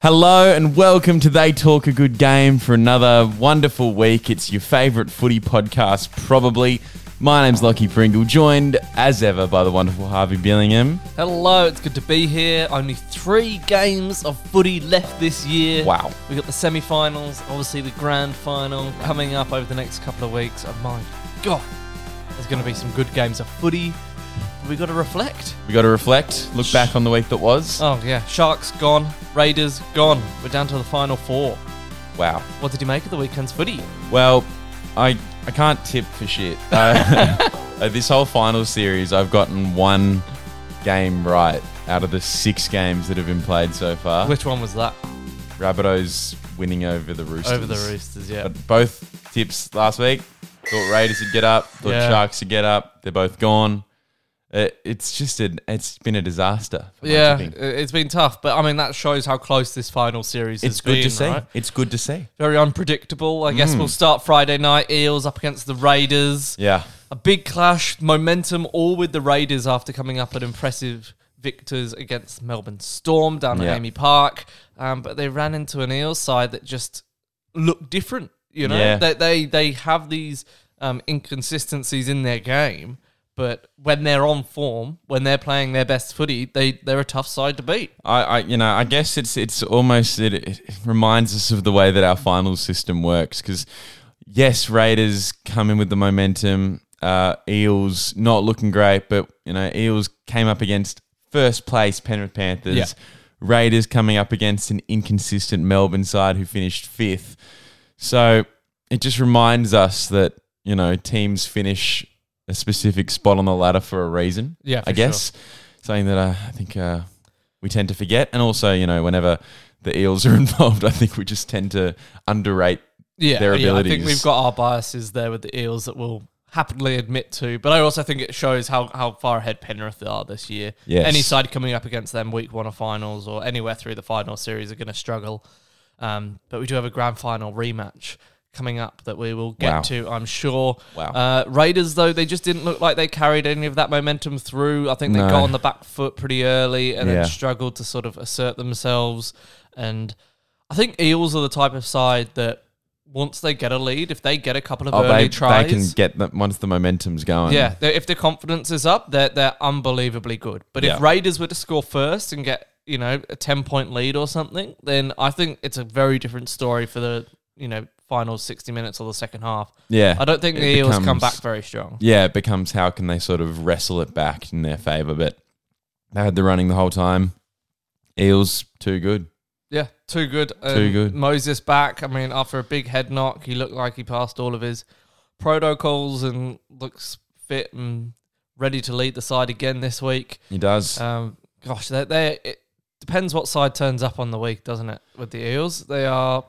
Hello and welcome to They Talk a Good Game for another wonderful week. It's your favourite footy podcast, probably. My name's Lockie Pringle, joined as ever by the wonderful Harvey Billingham. Hello, it's good to be here. Only three games of footy left this year. Wow. We've got the semi-finals, obviously the grand final coming up over the next couple of weeks. Oh my god, there's going to be some good games of footy. We got to reflect. We got to reflect, look back on the week that was. Oh yeah, Sharks gone, Raiders gone. We're down to the final four. Wow. What did you make of the weekend's footy? Well, I I can't tip for shit. Uh, uh, this whole final series, I've gotten one game right out of the six games that have been played so far. Which one was that? Rabbitohs winning over the Roosters. Over the Roosters, yeah. But both tips last week. Thought Raiders would get up. Thought Yeah. Sharks would get up. They're both gone. It, it's just a, it's been a disaster. for Yeah, it- it's been tough, but I mean that shows how close this final series is. it's has good been. to see. right? It's good to see. Very unpredictable. I guess we'll start Friday night. Eels up against the Raiders. Yeah, A big clash, momentum all with the Raiders after coming up at impressive victors against Melbourne Storm down Yeah. at AAMI Park. Um, but they ran into an Eels side that just looked different. You know, Yeah. they, they they have these um, inconsistencies in their game. But when they're on form, when they're playing their best footy, they they're a tough side to beat. I, I you know I guess it's it's almost it, it reminds us of the way that our finals system works because yes Raiders come in with the momentum uh, Eels not looking great but you know Eels came up against first place Penrith Panthers Yeah. Raiders coming up against an inconsistent Melbourne side who finished fifth so it just reminds us that you know teams finish a specific spot on the ladder for a reason Yeah, I guess something that uh, I think uh, we tend to forget. And also, you know, whenever the Eels are involved, I think we just tend to underrate. yeah, their yeah, I think we've got our biases there with the Eels that we'll happily admit to. But I also think it shows how, how far ahead Penrith are this year. Yes. Any side coming up against them week one of finals or anywhere through the final series are going to struggle. Um, but we do have a grand final rematch coming up that we will get Wow. to, I'm sure. Wow. Uh, Raiders, though, they just didn't look like they carried any of that momentum through. I think they No. got on the back foot pretty early and Yeah. then struggled to sort of assert themselves. And I think Eels are the type of side that once they get a lead, if they get a couple of Oh, early they, tries, they can get them once the momentum's going. yeah, if their confidence is up, they're they're unbelievably good. But Yeah. if Raiders were to score first and get you know a ten point lead or something, then I think it's a very different story for the you know final sixty minutes or the second half. yeah. I don't think the Eels come back very strong. Yeah, it becomes how can they sort of wrestle it back in their favour, but they had the running the whole time. Eels too good. Yeah, too good. Too Um, good. Moses back. I mean, after a big head knock, he looked like he passed all of his protocols and looks fit and ready to lead the side again this week. He does. Um, gosh, they they it depends what side turns up on the week, doesn't it? With the Eels, they are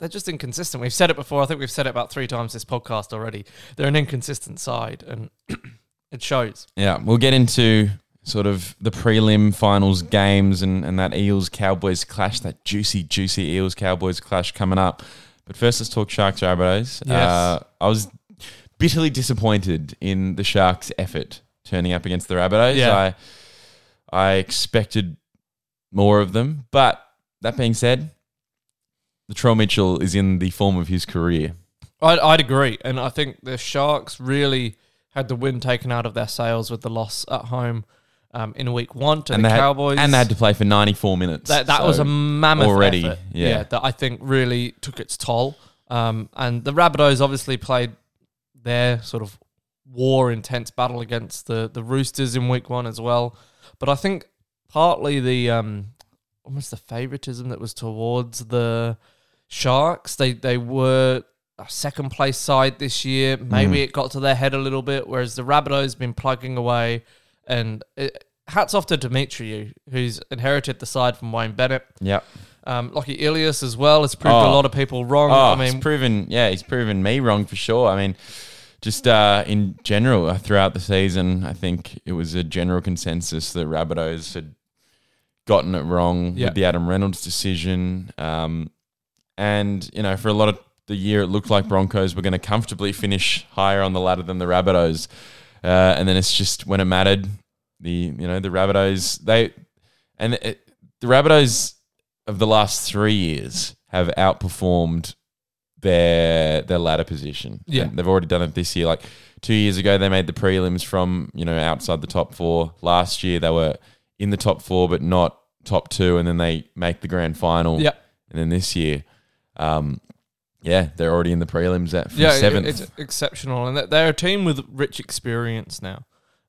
they're just inconsistent. We've said it before. I think we've said it about three times this podcast already. They're an inconsistent side, and it shows. Yeah, we'll get into sort of the prelim finals games and, and that Eels Cowboys clash, that juicy, juicy Eels Cowboys clash coming up. But first, let's talk Sharks Rabbitohs. Yes. Uh, I was bitterly disappointed in the Sharks' effort turning up against the Rabbitohs. Yeah. I, I expected more of them. But that being said, Latrell Mitchell is in the form of his career. I'd, I'd agree, and I think the Sharks really had the wind taken out of their sails with the loss at home um, in week one to and the they had, Cowboys. and they had to play for 94 minutes. That that So- was a mammoth already, effort. yeah. that I think really took its toll. Um, and the Rabbitohs obviously played their sort of war intense battle against the the Roosters in week one as well. But I think partly the um, almost the favoritism that was towards the Sharks. They they were a second place side this year. Maybe Mm. it got to their head a little bit, whereas the Rabbitohs been plugging away and. It, hats off to Demetriou, who's inherited the side from Wayne Bennett. Yep. Um, Lockie Ilias as well has proved a Oh. lot of people wrong. Oh, I mean, he's proven. Yeah, he's proven me wrong for sure. I mean, just uh, in general uh, throughout the season, I think it was a general consensus that Rabbitohs had gotten it wrong Yeah. with the Adam Reynolds decision. Um, and you know, for a lot of the year, it looked like Broncos were going to comfortably finish higher on the ladder than the Rabbitohs. Uh, and then it's just when it mattered, the you know the Rabbitohs they and it, the Rabbitohs of the last three years have outperformed their their ladder position. Yeah. And they've already done it this year. Like two years ago, they made the prelims from you know outside the top four. Last year, they were in the top four, but not top two, and then they make the grand final. yeah, And then this year, um, yeah, they're already in the prelims at yeah, seventh. it's exceptional, and they're a team with rich experience now.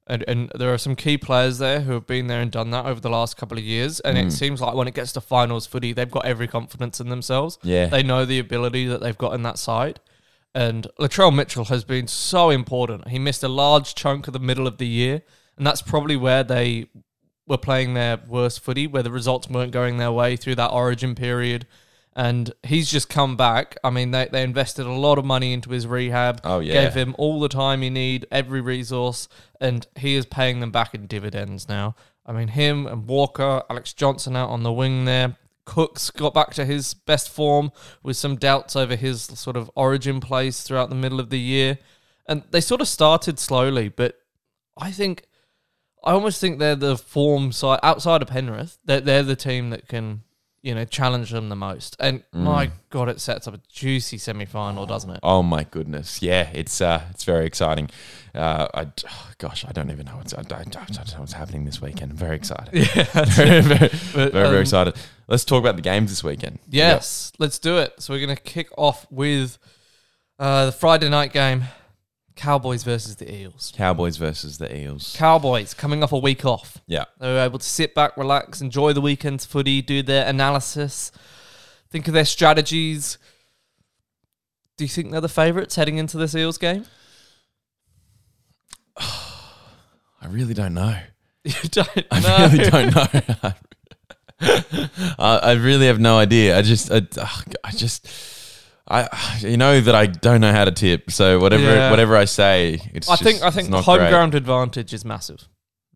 And, and there are some key players there who have been there and done that over the last couple of years. And Mm. it seems like when it gets to finals footy, they've got every confidence in themselves. yeah, They know the ability that they've got in that side. And Latrell Mitchell has been so important. He missed a large chunk of the middle of the year, and that's probably where they were playing their worst footy, where the results weren't going their way through that origin period. And he's just come back. I mean, they, they invested a lot of money into his rehab. Oh, yeah. Gave him all the time he need, every resource, and he is paying them back in dividends now. I mean, him and Walker, Alex Johnson out on the wing there. Cooks got back to his best form with some doubts over his sort of origin place throughout the middle of the year. And they sort of started slowly, but I think, I almost think they're the form side outside of Penrith. They're, they're the team that can, you know, challenge them the most. And my God, it sets up a juicy semi final, doesn't it? Oh my goodness! Yeah, it's uh, it's very exciting. Uh, I oh, gosh, I don't even know what's I don't, I don't know what's happening this weekend. I'm very excited. Yeah, very, very, But, very, um, very excited. Let's talk about the games this weekend. Yes, let's do it. So we're going to kick off with uh, the Friday night game Cowboys versus the Eels. Cowboys versus the Eels. Cowboys coming off a week off. Yeah, They were able to sit back, relax, enjoy the weekend's footy, do their analysis, think of their strategies. Do you think they're the favourites heading into this Eels game? I really don't know. You don't I know. really don't know. I, I really have no idea. I just, I, I just, I, you know that I don't know how to tip. So whatever, Yeah. whatever I say, it's. I just- think I think home great. ground advantage is massive,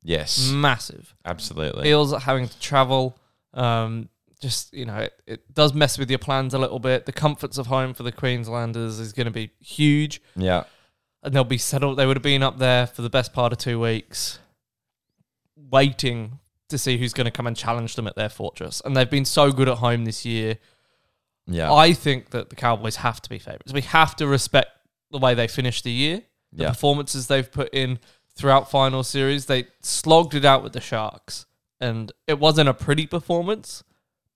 Yes, massive. absolutely. Eels having to travel. Um, just you know, it, it does mess with your plans a little bit. The comforts of home for the Queenslanders is going to be huge, Yeah, and they'll be settled. They would have been up there for the best part of two weeks, waiting to see who's going to come and challenge them at their fortress. And they've been so good at home this year. Yeah, I think that the Cowboys have to be favourites. We have to respect the way they finished the year, the Yeah. performances they've put in throughout final series. They slogged it out with the Sharks, and it wasn't a pretty performance,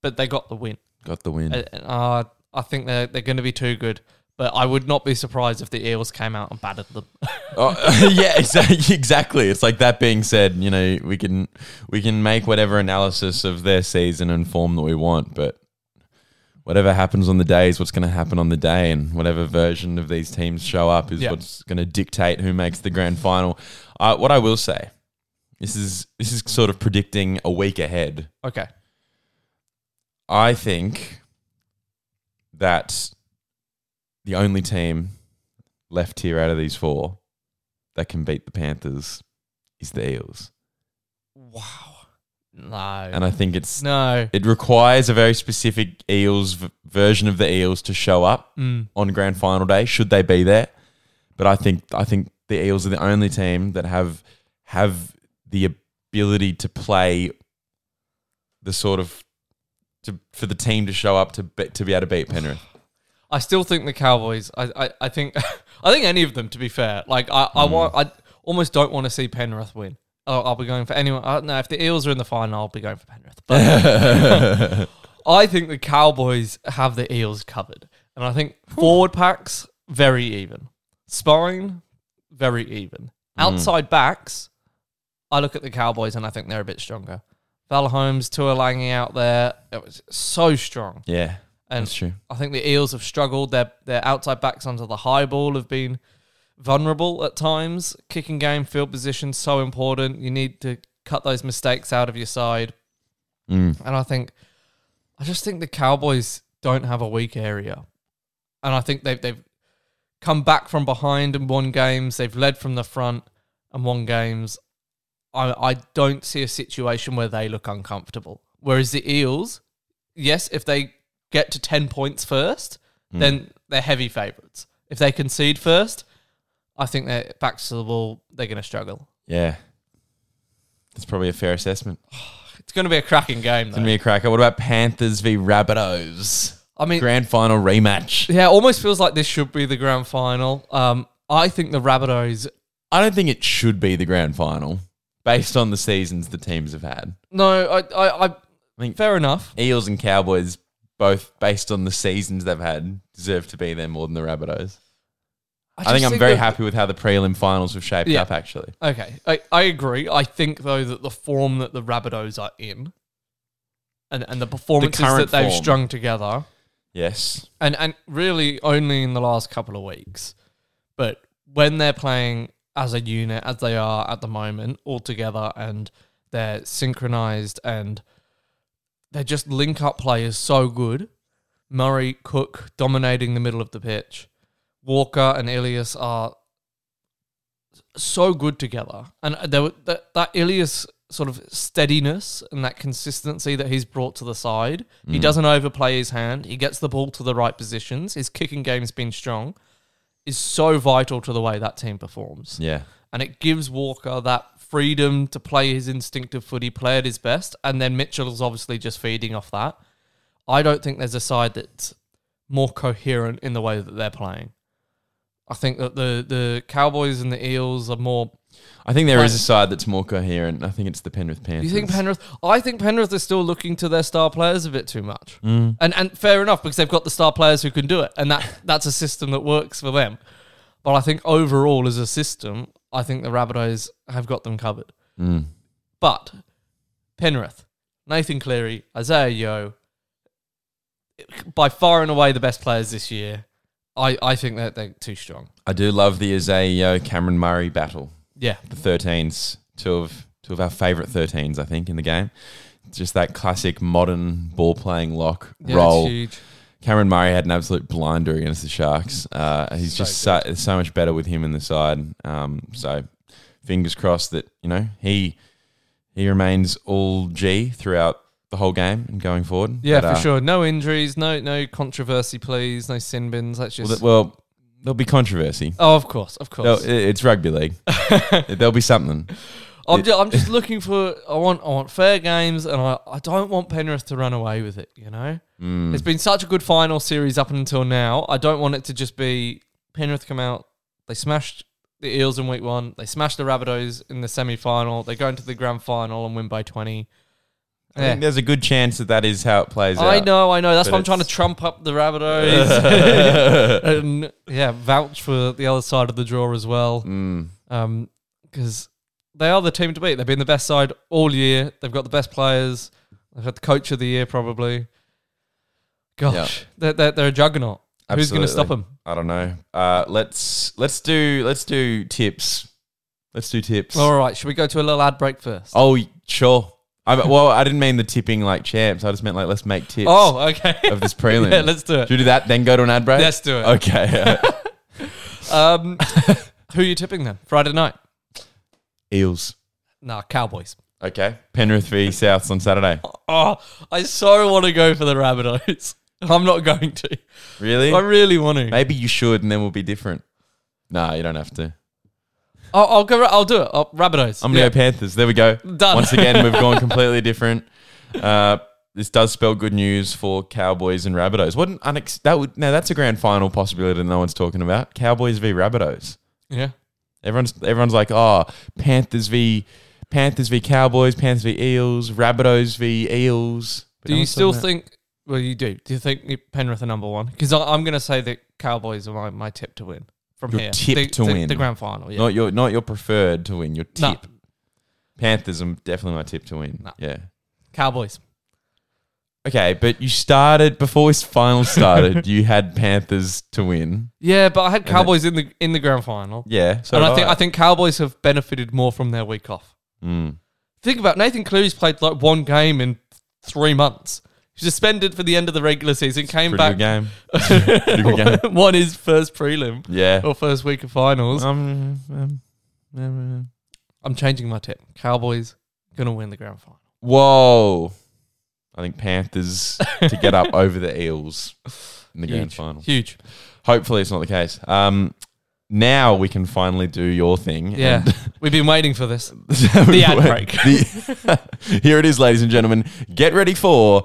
but they got the win. got the win. Uh, I think they're they're going to be too good. But I would not be surprised if the Eels came out and battered them. Oh, yeah, exactly. Exactly. It's like that being said, you know, we can we can make whatever analysis of their season and form that we want, but whatever happens on the day is what's going to happen on the day, and whatever version of these teams show up is what's going to dictate who makes the grand final. Uh, what I will say, this is this is sort of predicting a week ahead. okay. I think that the only team left here out of these four that can beat the Panthers is the Eels. Wow. No. And I think it's no. it requires a very specific Eels v- version of the Eels to show up Mm. on grand final day should they be there. But I think I think the Eels are the only team that have have the ability to play the sort of to for the team to show up to be, to be able to beat Penrith. I still think the Cowboys. I, I, I think I think any of them. To be fair, like I, I want. I almost don't want to see Penrith win. Oh, I'll be going for anyone. Uh, no, if the Eels are in the final, I'll be going for Penrith. But I think the Cowboys have the Eels covered, and I think forward packs very even, spine very even, outside backs. I look at the Cowboys and I think they're a bit stronger. Val Holmes, Taulagi out there, it was so strong. yeah, And that's true. I think the Eels have struggled. Their their outside backs under the high ball have been vulnerable at times. Kicking game, field position, so important. You need to cut those mistakes out of your side. Mm. And I think, I just think the Cowboys don't have a weak area, and I think they've they've come back from behind and won games. They've led from the front and won games. I I don't see a situation where they look uncomfortable. Whereas the Eels, yes, if they get to ten points first, then they're heavy favourites. If they concede first, I think they're back to the wall. They're going to struggle. Yeah. That's probably a fair assessment. It's going to be a cracking game, It's though. going to be a cracker. What about Panthers v Rabbitohs? I mean, Grand final rematch. yeah, it almost feels like this should be the grand final. Um, I think the Rabbitohs. I don't think it should be the grand final based on the seasons the teams have had. No, I, I, I think- fair enough. Eels and Cowboys, both based on the seasons they've had, deserve to be there more than the Rabbitohs. I, think I'm very that- happy with how the prelim finals have shaped Yeah. up, actually. Okay, I, I agree. I think though that the form that the Rabbitohs are in, and and the performances current that they've form. strung together, Yes. and and really only in the last couple of weeks, but when they're playing as a unit as they are at the moment, all together, and they're synchronized and they just link up players so good. Murray, Cook dominating the middle of the pitch. Walker and Ilias are so good together, and there were- that that Ilias sort of steadiness and that consistency that he's brought to the side. He mm. doesn't overplay his hand. He gets the ball to the right positions. His kicking game's been strong. Is so vital to the way that team performs Yeah. and it gives Walker that freedom to play his instinctive footy, play at his best, and then Mitchell's obviously just feeding off that. I don't think there's a side that's more coherent in the way that they're playing. I think that the the Cowboys and the Eels are more. I think there is a side that's more coherent. I think it's the Penrith Panthers. you think Penrith? I think Penrith is still looking to their star players a bit too much, Mm. and and fair enough because they've got the star players who can do it, and that that's a system that works for them. But I think overall, as a system, I think the Rabbitohs have got them covered. Mm. But Penrith, Nathan Cleary, Isaah Yeo, by far and away the best players this year. I, I think that they're too strong. I do love the Isaah Cameron Murray battle. Yeah. The 13s, two of two of our favourite 13s, I think, in the game. Just that classic modern ball playing lock yeah roll. Cameron Murray had an absolute blinder against the Sharks. Uh, he's So just so, so much better with him in the side. Um, so fingers crossed that you know he he remains all G throughout the whole game and going forward. Yeah, But, for uh, sure. No injuries, no no controversy, please. No sin bins. That's Well, just. th- well, there'll be controversy. oh, of course, of course. it's rugby league. there'll be something. I'm, just, I'm just looking for. I want I want fair games, and I, I don't want Penrith to run away with it. You know, Mm. it's been such a good final series up until now. I don't want it to just be Penrith come out. They smashed the Eels in week one. They smashed the Rabbitohs in the semi final. They go into the grand final and win by twenty. I think there's a good chance that that is how it plays out. I know, I know. That's But why I'm trying to it's- trump up the Rabbitohs and yeah, vouch for the other side of the draw as well. Mm. Um, because they are the team to beat. They've been the best side all year. They've got the best players. They've had the coach of the year probably. Gosh, they're, they're they're a juggernaut. Who's going to stop Absolutely. them? I don't know. Uh, let's let's do let's do tips. Let's do tips. All right, should we go to a little ad break first? Oh, sure. I, well, I didn't mean the tipping like champs. I just meant like let's make tips Oh, okay. of this prelim. yeah, let's do it. Should we do that? Then go to an ad break. Let's do it. Okay. Um, who are you tipping then? Friday night? Eels. Nah, Cowboys. Okay. Penrith v Souths on Saturday. Oh, I so want to go for the Rabbitohs. I'm not going to. Really? I really want to. Maybe you should, and then we'll be different. Nah, you don't have to. I'll, I'll go. I'll do it. Oh, Rabbitohs. I'm gonna go Panthers. There we go. Done. Once again, we've gone completely different. Uh, this does spell good news for Cowboys and Rabbitohs. What an unex- that would now that's a grand final possibility that no one's talking about. Cowboys v Rabbitohs. Yeah. Everyone's everyone's like, oh, Panthers v Panthers v Cowboys, Panthers v Eels, Rabbitohs v Eels. But Do no you still think? Well, you do. Do you think Penrith are number one? Because I'm going to say that Cowboys are my, my tip to win from Your here. tip the, to the- win. the grand final. Yeah. not your not your preferred to win? Your No. tip. Panthers are definitely my tip to win. No. Yeah. Cowboys. Okay, but you started before this final started. you had Panthers to win. Yeah, but I had then- Cowboys in the in the grand final, Yeah. So and I did think I think Cowboys have benefited more from their week off. Mm. Think about it, Nathan Cleary's played like one game in three months. Suspended for the end of the regular season, came back, good game. Game. won his first prelim Yeah. or first week of finals. Um, um, um, I'm changing my tip. Cowboys gonna win the grand final. whoa. I think Panthers to get up over the Eels in the grand final. Huge. Hopefully, it's not the case. Um, now we can finally do your thing. Yeah. We've been waiting for this. the ad break. here it is, ladies and gentlemen. Get ready for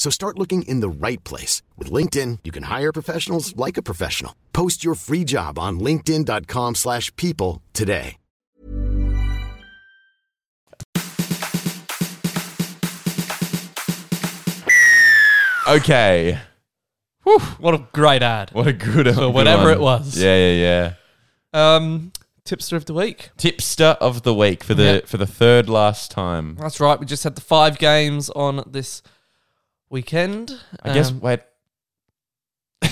So start looking in the right place. With LinkedIn, you can hire professionals like a professional. Post your free job on linkedin.com/people slash people today. Okay. Whew, What a great ad. What a good, For good whatever one. it was. Yeah, yeah, yeah. Um, tipster of the week. Tipster of the week for the Yeah. for the third last time. That's right. We just had the five games on this weekend. I guess. Um, Wait.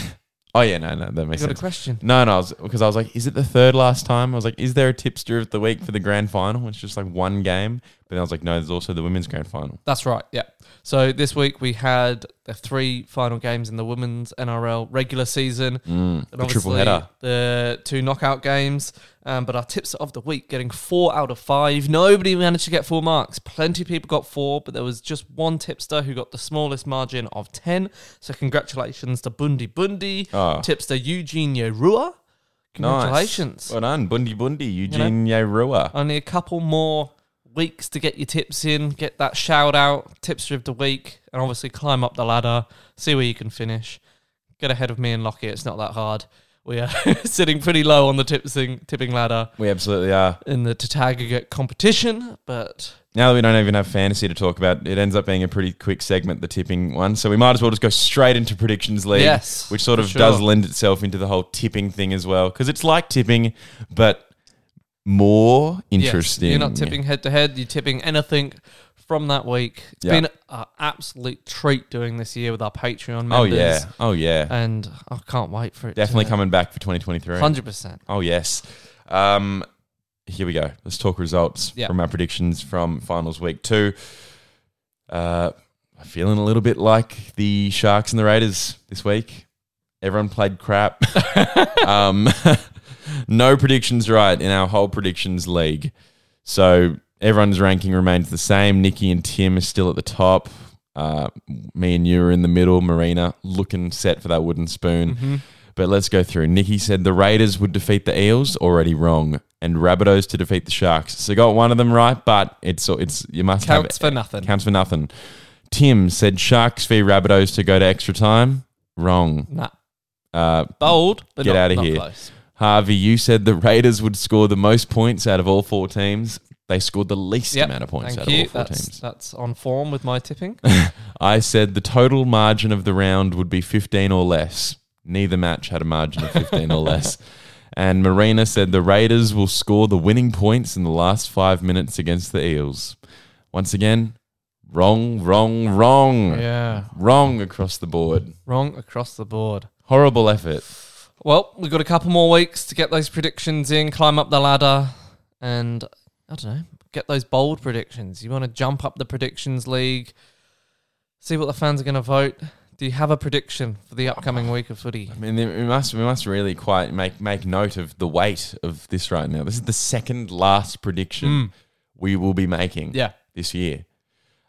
oh yeah, no, no, that you makes got a question. No, no, because I was like, is it the third last time? I was like, is there a tipster of the week for the grand final? It's just like one game. But then I was like, no, there's also the women's grand final. That's right. Yeah. So this week we had the three final games in the women's NRL regular season. Mm, And the triple obviously header. The two knockout games. Um, but our tips of the week getting four out of five. Nobody managed to get four marks. Plenty of people got four, but there was just one tipster who got the smallest margin of 10. So congratulations to Bundy Bundy, Oh. tipster Eugene Rua. Congratulations. Nice. Well done, Bundy Bundy, Eugene Yerua. Only a couple more weeks to get your tips in, get that shout out, tipster of the week, and obviously climb up the ladder, see where you can finish. Get ahead of me and Lockie. It's not that hard. We are sitting pretty low on the tipsing, tipping ladder We absolutely are. in the Tatagaget competition, but Now that we don't even have fantasy to talk about, it ends up being a pretty quick segment, the tipping one. So we might as well just go straight into predictions league, Yes, which sort of does lend itself into the whole tipping thing as well, because it's like tipping, but more yes, interesting. you're not tipping head to head, you're tipping anything from that week. It's Yeah. been an absolute treat doing this year with our Patreon members. Oh yeah, oh yeah, And I can't wait for it. definitely to, coming back for 2023. 100%. Oh yes. Um, here we go. Let's talk results Yeah. from our predictions from finals week two. Uh, feeling a little bit like the Sharks and the Raiders this week. Everyone played crap. um, no predictions right in our whole predictions league. So everyone's ranking remains the same. Nikki and Tim are still at the top. Uh, me and you are in the middle. Marina looking set for that wooden spoon. But let's go through. Nikki said the Raiders would defeat the Eels. Already wrong. And Rabbitohs to defeat the Sharks. So got one of them right, but it's it's you must Counts have for nothing. Counts for nothing. Tim said Sharks v Rabbitohs to go to extra time. Wrong. Nah. Uh, Bold, but Get not, outta not here. close. Harvey, you said the Raiders would score the most points out of all four teams. They scored the least Yep, amount of points out you. of all four that's, teams. That's on form with my tipping. I said the total margin of the round would be 15 or less. Neither match had a margin of 15 or less. And Marina said the Raiders will score the winning points in the last five minutes against the Eels. Once again, wrong, wrong, wrong. yeah. Wrong across the board. Wrong across the board. Horrible effort. Well, we've got a couple more weeks to get those predictions in, climb up the ladder, and I don't know, get those bold predictions. You want to jump up the predictions league, see what the fans are going to vote. Do you have a prediction for the upcoming week of footy? I mean, we must we must really quite make make note of the weight of this right now. This is the second last prediction Mm. we will be making Yeah. this year.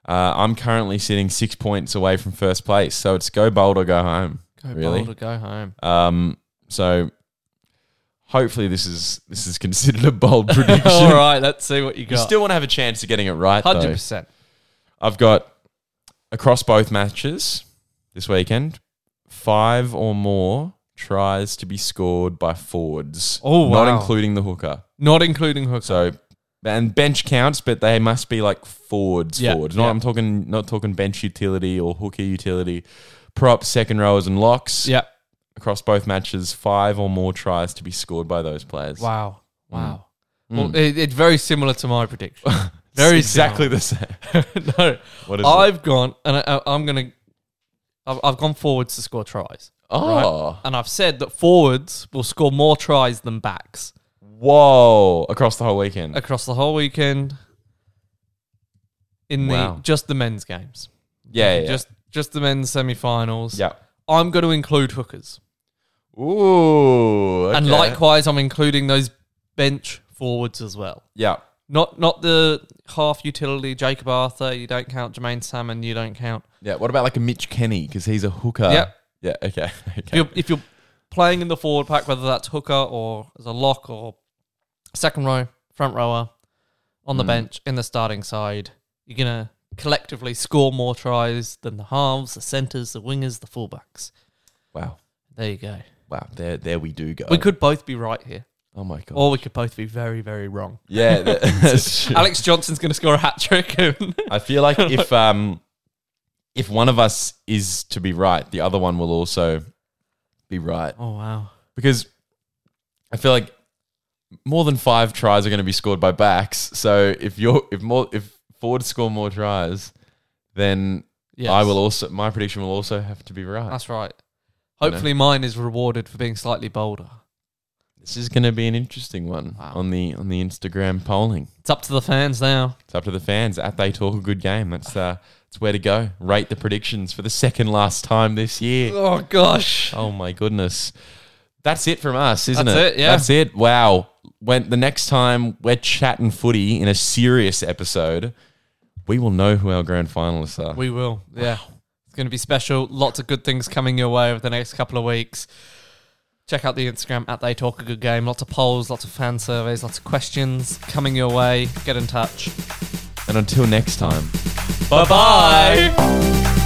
Uh, I'm currently sitting six points away from first place, so it's go bold or go home. Go really. bold or go home. Um, so hopefully this is this is considered a bold prediction. All right, let's see what you You got. still want to have a chance of getting it right. 100%. I've got across both matches this weekend five or more tries to be scored by forwards. Oh, not including the hooker. Not including hooker. So and bench counts, but they must be like forwards. Yeah, forwards. Not yeah. I'm talking not talking bench utility or hooker utility. Props, second rowers, and locks. yeah. Across both matches, five or more tries to be scored by those players. Wow. Wow. Mm. Well, it, it's very similar to my prediction. Very It's exactly the same. no, What is I've gone and I, I'm gonna. I've, I've gone forwards to score tries, Oh, and I've said that forwards will score more tries than backs whoa! Across the whole weekend. across the whole weekend. In the just the men's games, yeah, yeah, yeah. just just the men's semi-finals. yeah. I'm going to include hookers, Ooh, and likewise, I'm including those bench forwards as well. yeah, Not not the half utility Jakob Arthur. You don't count Jermaine Salmon. You don't count. yeah. What about like a Mitch Kenny because he's a hooker? Yep. Yeah. Okay. If Okay. you're, if you're playing in the forward pack, whether that's hooker or as a lock or second row, front rower, on the Mm. bench in the starting side, you're gonna collectively score more tries than the halves, the centers, the wingers, the fullbacks. Wow. There you go. Wow. There, there we do go. We could both be right here, Oh my god. or we could both be very, very wrong. yeah. that- that's true. Alex Johnson's gonna score a hat trick. I feel like if um if one of us is to be right, the other one will also be right oh wow. because I feel like more than five tries are going to be scored by backs. So if you're if more if forwards score more tries, then Yes. I will also my prediction will also have to be right. That's right. You know. Hopefully, mine is rewarded for being slightly bolder. This is going to be an interesting one Wow. on the on the Instagram polling. It's up to the fans now. It's up to the fans. At they talk a good game. That's uh, that's where to go. Rate the predictions for the second last time this year. Oh gosh. Oh my goodness. That's it from us, isn't That's it? it, yeah. That's it. Wow. When the next time we're chatting footy in a serious episode, we will know who our grand finalists are. We will. Yeah. It's going to be special. Lots of good things coming your way over the next couple of weeks. Check out the Instagram at They Talk a Good Game. Lots of polls, lots of fan surveys, lots of questions coming your way. Get in touch. and until next time. Bye bye.